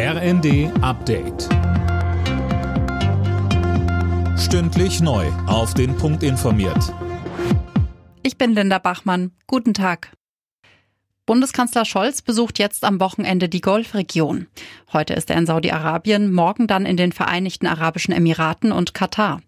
RND Update. Stündlich neu. Auf den Punkt informiert. Ich bin Linda Bachmann. Guten Tag. Bundeskanzler Scholz besucht jetzt am Wochenende die Golfregion. Heute ist er in Saudi-Arabien, morgen dann in den Vereinigten Arabischen Emiraten und Katar.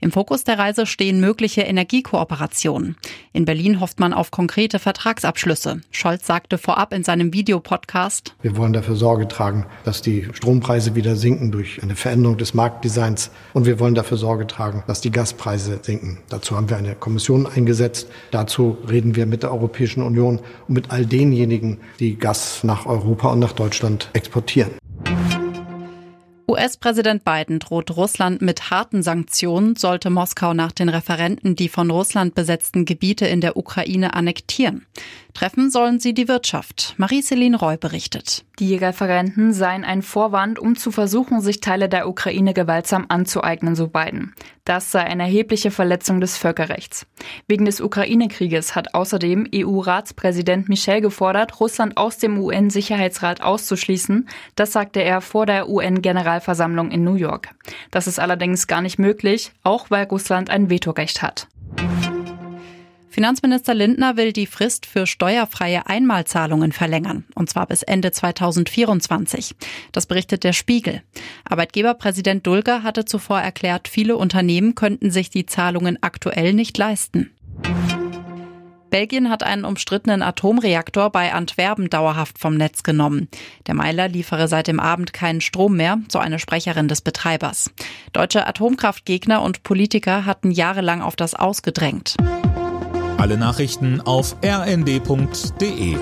Im Fokus der Reise stehen mögliche Energiekooperationen. In Berlin hofft man auf konkrete Vertragsabschlüsse. Scholz sagte vorab in seinem Videopodcast, Wir wollen dafür Sorge tragen, dass die Strompreise wieder sinken durch eine Veränderung des Marktdesigns. Und wir wollen dafür Sorge tragen, dass die Gaspreise sinken. Dazu haben wir eine Kommission eingesetzt. Dazu reden wir mit der Europäischen Union und mit all denjenigen, die Gas nach Europa und nach Deutschland exportieren. US-Präsident Biden droht Russland mit harten Sanktionen, sollte Moskau nach den Referenten die von Russland besetzten Gebiete in der Ukraine annektieren. Treffen sollen sie die Wirtschaft. Marie-Céline Roy berichtet. Die Referenten seien ein Vorwand, um zu versuchen, sich Teile der Ukraine gewaltsam anzueignen, so Biden. Das sei eine erhebliche Verletzung des Völkerrechts. Wegen des Ukraine-Krieges hat außerdem EU-Ratspräsident Michel gefordert, Russland aus dem UN-Sicherheitsrat auszuschließen. Das sagte er vor der UN-Generalversammlung in New York. Das ist allerdings gar nicht möglich, auch weil Russland ein Vetorecht hat. Finanzminister Lindner will die Frist für steuerfreie Einmalzahlungen verlängern, und zwar bis Ende 2024. Das berichtet der Spiegel. Arbeitgeberpräsident Dulger hatte zuvor erklärt, viele Unternehmen könnten sich die Zahlungen aktuell nicht leisten. Belgien hat einen umstrittenen Atomreaktor bei Antwerpen dauerhaft vom Netz genommen. Der Meiler liefere seit dem Abend keinen Strom mehr, so eine Sprecherin des Betreibers. Deutsche Atomkraftgegner und Politiker hatten jahrelang auf das ausgedrängt. Alle Nachrichten auf rnd.de